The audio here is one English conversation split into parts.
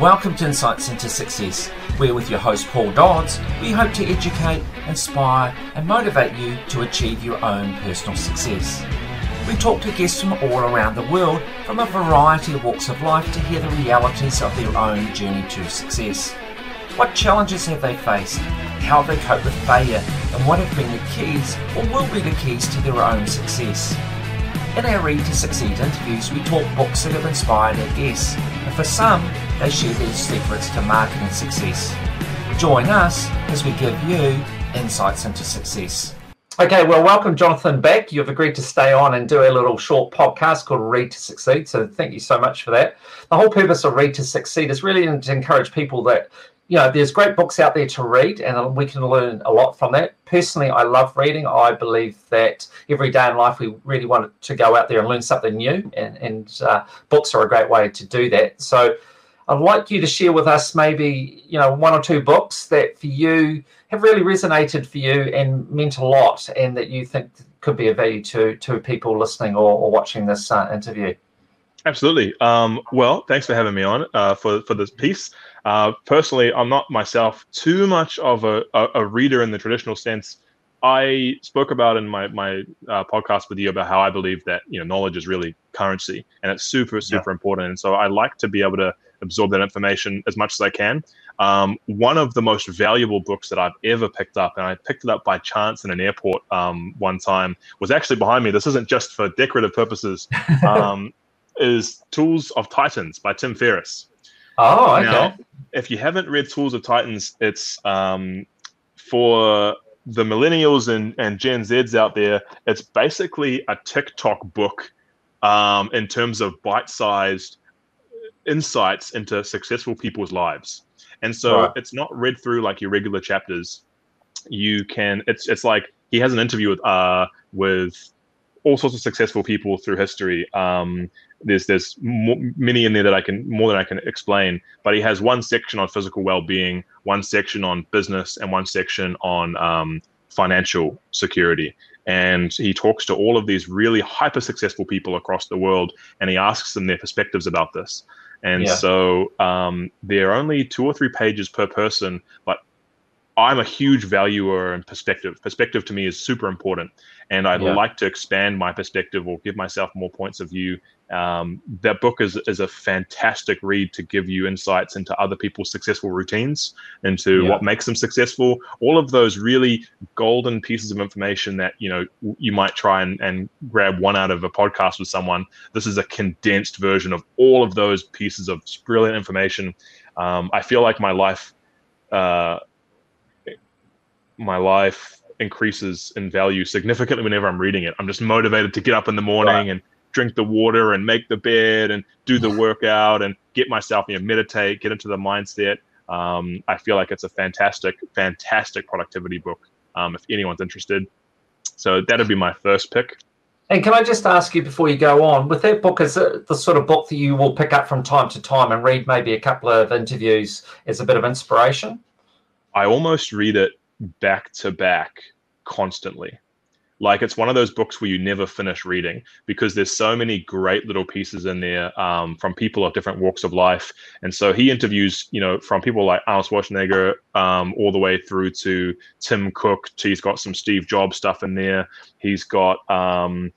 Welcome to Insights into Success. We're with your host Paul Dodds. We hope to educate, inspire, and motivate you to achieve your own personal success. We talk to guests from all around the world from a variety of walks of life to hear the realities of their own journey to success. What challenges have they faced? How have they coped with failure? And what have been the keys or will be the keys to their own success? In our Read to Succeed interviews, we talk books that have inspired our guests, and for some, they share their secrets to marketing success. Join us as we give you insights into success. Okay, well, welcome, Jonathan, back. You've agreed to stay on and do a little short podcast called Read to Succeed. So, thank you so much for that. The whole purpose of Read to Succeed is really to encourage people that, you know, there's great books out there to read and we can learn a lot from that. Personally, I love reading. I believe that every day in life we really want to go out there and learn something new, and, and uh, books are a great way to do that. So, I'd like you to share with us maybe, you know, one or two books that for you have really resonated for you and meant a lot and that you think could be of value to to people listening or, or watching this uh, interview. Absolutely. Um, well, thanks for having me on uh, for for this piece. Uh, personally, I'm not myself too much of a, a, a, reader in the traditional sense. I spoke about in my my uh, podcast with you about how I believe that you know knowledge is really currency and it's super super yeah. important. And so I like to be able to absorb that information as much as I can. Um, one of the most valuable books that I've ever picked up, and I picked it up by chance in an airport um, one time, was actually behind me. This isn't just for decorative purposes. Um, is Tools of Titans by Tim Ferriss. Oh, okay. Now, if you haven't read Tools of Titans, it's um, for the millennials and, and Gen Zs out there. It's basically a TikTok book um, in terms of bite-sized insights into successful people's lives. And so right. it's not read through like your regular chapters. You can it's it's like he has an interview with uh with all sorts of successful people through history. Um, there's there's more, many in there that I can more than I can explain. But he has one section on physical well-being, one section on business, and one section on um, financial security. And he talks to all of these really hyper successful people across the world, and he asks them their perspectives about this. And yeah. so um, they're only two or three pages per person, but I'm a huge valuer in perspective. Perspective to me is super important, and I'd yeah. like to expand my perspective or give myself more points of view um, that book is, is a fantastic read to give you insights into other people's successful routines, into yeah. what makes them successful. All of those really golden pieces of information that you know you might try and, and grab one out of a podcast with someone. This is a condensed version of all of those pieces of brilliant information. Um, I feel like my life, uh, my life increases in value significantly whenever I'm reading it. I'm just motivated to get up in the morning right. and drink the water and make the bed and do the workout and get myself, you know, meditate, get into the mindset. Um, I feel like it's a fantastic, fantastic productivity book um, if anyone's interested. So that'd be my first pick. And can I just ask you before you go on, with that book, is it the sort of book that you will pick up from time to time and read maybe a couple of interviews as a bit of inspiration? I almost read it back to back constantly. Like it's one of those books where you never finish reading because there's so many great little pieces in there um, from people of different walks of life. And so he interviews, you know, from people like Arnold Schwarzenegger um, all the way through to Tim Cook. He's got some Steve Jobs stuff in there. He's got um,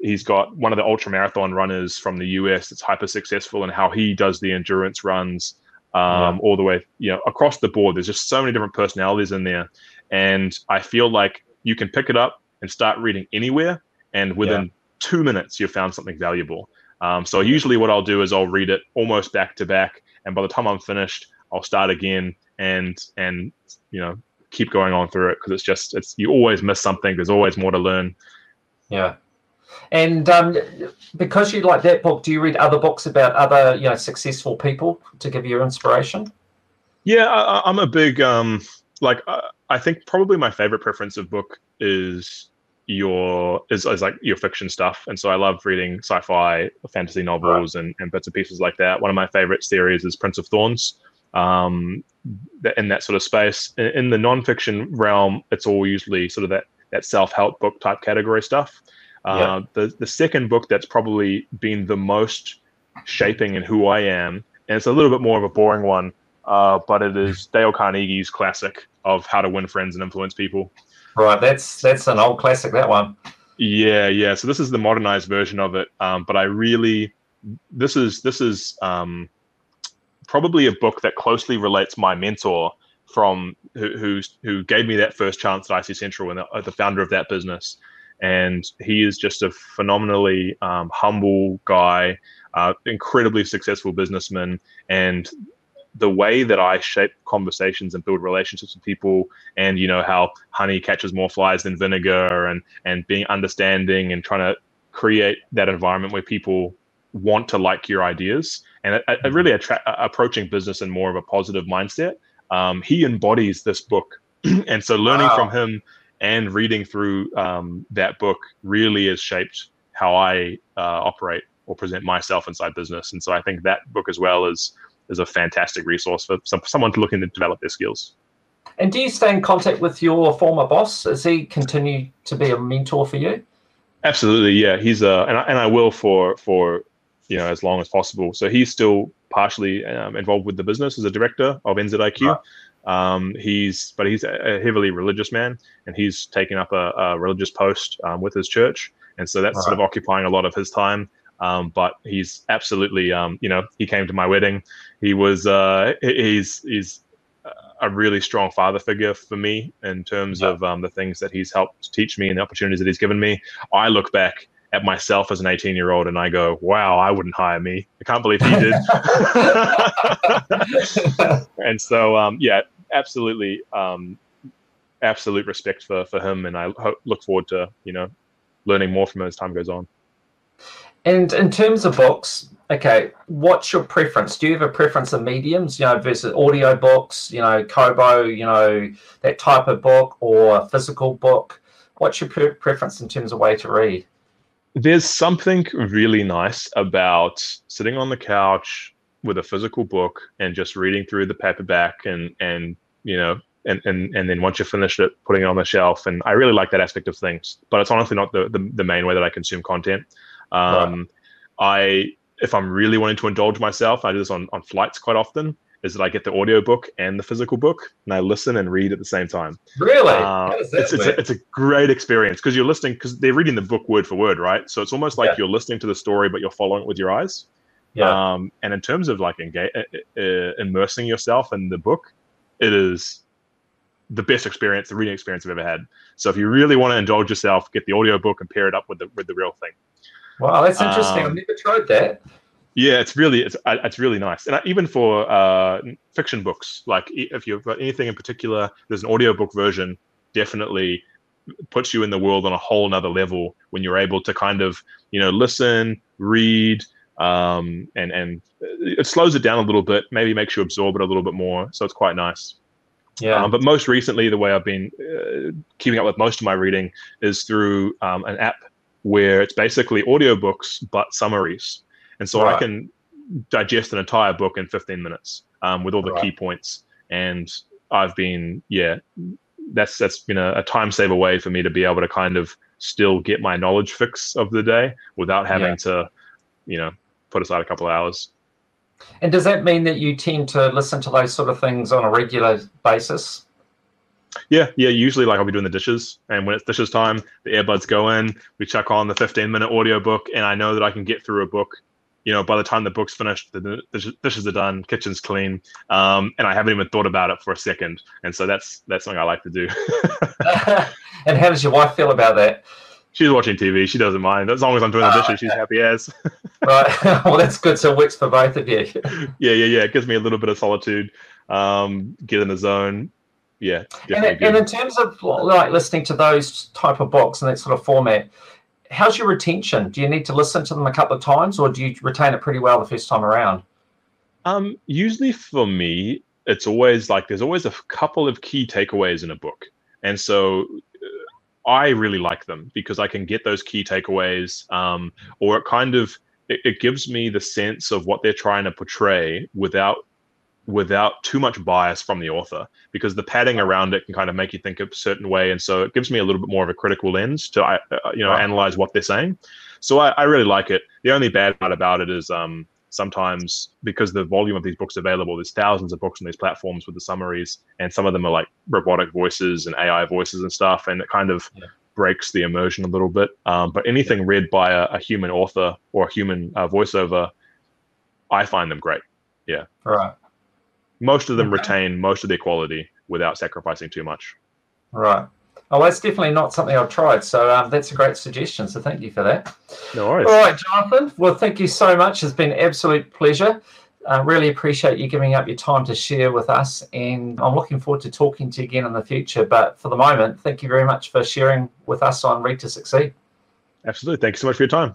he's got one of the ultra marathon runners from the US that's hyper successful and how he does the endurance runs. Um, yeah. all the way, you know, across the board. There's just so many different personalities in there, and I feel like you can pick it up and start reading anywhere. And within yeah. two minutes, you've found something valuable. Um, so usually, what I'll do is I'll read it almost back to back, and by the time I'm finished, I'll start again and and you know keep going on through it because it's just it's you always miss something. There's always more to learn. Yeah. And um, because you like that book, do you read other books about other, you know, successful people to give you inspiration? Yeah, I, am a big um, like uh, I think probably my favorite preference of book is your is, is like your fiction stuff. And so i love reading sci-fi fantasy novels right. and, and bits and pieces like that. One of my favorite series is prince of thorns. Um, in that sort of space. In, in the non-fiction realm it's all usually sort of that that self-help book type category stuff uh, the the second book that's probably been the most shaping in who i am and it's a little bit more of a boring one, uh, but it is Dale Carnegie's classic of how to win friends and influence people. Right, that's that's an old classic. That one. Yeah, yeah. So this is the modernized version of it, um, but I really, this is this is um, probably a book that closely relates my mentor from who who, who gave me that first chance at IC Central and the, uh, the founder of that business. And he is just a phenomenally um, humble guy, uh, incredibly successful businessman, and the way that I shape conversations and build relationships with people, and you know how honey catches more flies than vinegar, and and being understanding and trying to create that environment where people want to like your ideas, and a, a really attra- approaching business in more of a positive mindset. Um, he embodies this book, and so learning wow. from him and reading through um, that book really has shaped how I uh, operate or present myself inside business. And so I think that book as well is is a fantastic resource for some, someone looking to develop their skills. And do you stay in contact with your former boss? Does he continue to be a mentor for you? Absolutely, yeah. He's uh, and I, and I will for for you know as long as possible. So he's still partially um, involved with the business as a director of NZIQ. Right. Um, he's but he's a heavily religious man, and he's taken up a, a religious post um, with his church, and so that's right. sort of occupying a lot of his time. Um, but he's absolutely, um, you know, he came to my wedding. He was, uh, he's, he's a really strong father figure for me in terms yeah. of um, the things that he's helped teach me and the opportunities that he's given me. I look back at myself as an 18 year old and I go, wow, I wouldn't hire me. I can't believe he did. and so, um, yeah, absolutely, um, absolute respect for, for him. And I ho- look forward to, you know, learning more from him as time goes on. And in terms of books, okay, what's your preference? Do you have a preference of mediums, you know, versus audio books, you know, Kobo, you know, that type of book or physical book? What's your pre- preference in terms of way to read? There's something really nice about sitting on the couch with a physical book and just reading through the paperback and and you know and, and and then once you finish it, putting it on the shelf. And I really like that aspect of things. But it's honestly not the, the, the main way that I consume content. Um, right. I if I'm really wanting to indulge myself, I do this on, on flights quite often. Is that I get the audio book and the physical book, and I listen and read at the same time. Really, uh, it's, it's, a, it's, a, great experience because you're listening because they're reading the book word for word, right? So it's almost like yeah. you're listening to the story, but you're following it with your eyes. Yeah. Um, and in terms of like engage, uh, uh, immersing yourself in the book, it is the best experience, the reading experience I've ever had. So if you really want to indulge yourself, get the audio book and pair it up with the with the real thing. Wow, that's interesting. Um, I've never tried that. Yeah, it's really it's it's really nice, and even for uh, fiction books, like if you've got anything in particular, there's an audiobook version. Definitely puts you in the world on a whole nother level when you're able to kind of you know listen, read, um, and and it slows it down a little bit. Maybe makes you absorb it a little bit more. So it's quite nice. Yeah. Um, but most recently, the way I've been uh, keeping up with most of my reading is through um, an app where it's basically audiobooks but summaries. And so right. I can digest an entire book in 15 minutes um, with all the right. key points. And I've been, yeah, that's that's been a, a, time saver way for me to be able to kind of still get my knowledge fix of the day without having yeah. to, you know, put aside a couple of hours. And does that mean that you tend to listen to those sort of things on a regular basis? Yeah, yeah. Usually, like I'll be doing the dishes, and when it's dishes time, the earbuds go in. We check on the 15 minute audio book, and I know that I can get through a book. You know, by the time the book's finished, the, dishes are done, kitchen's clean, um, and I haven't even thought about it for a second. And so that's that's something I like to do. and how does your wife feel about that? She's watching TV. She doesn't mind as long as I'm doing the dishes. She's happy as. right. well, that's good. So it works for both of you. yeah, yeah, yeah. It gives me a little bit of solitude. Um, get in the zone yeah. And, and, in terms of like listening to those type of books and that sort of format, how's your retention? Do you need to listen to them a couple of times, or do you retain it pretty well the first time around? Um, usually for me, it's always like there's always a couple of key takeaways in a book, and so I really like them because I can get those key takeaways, um, or it kind of it, it gives me the sense of what they're trying to portray without without too much bias from the author because the padding around it can kind of make you think a certain way. And so it gives me a little bit more of a critical lens to uh, you know right. analyze what they're saying. So I, I, really like it. The only bad part about it is um, sometimes because the volume of these books available, there's thousands of books on these platforms with the summaries, and some of them are like robotic voices and AI voices and stuff, and it kind of yeah. breaks the immersion a little bit. Um, but anything read by a, a, human author or a human uh, voiceover, I find them great. Yeah. Right. Most of them okay. retain most of their quality without sacrificing too much. Right. Oh, that's definitely not something I've tried. So um, that's a great suggestion. So thank you for that. No worries. All right, Jonathan. Well, thank you so much. It's been an absolute pleasure. I uh, really appreciate you giving up your time to share with us. And I'm looking forward to talking to you again in the future. But for the moment, thank you very much for sharing with us on Read to Succeed. Absolutely. Thank you so much for your time.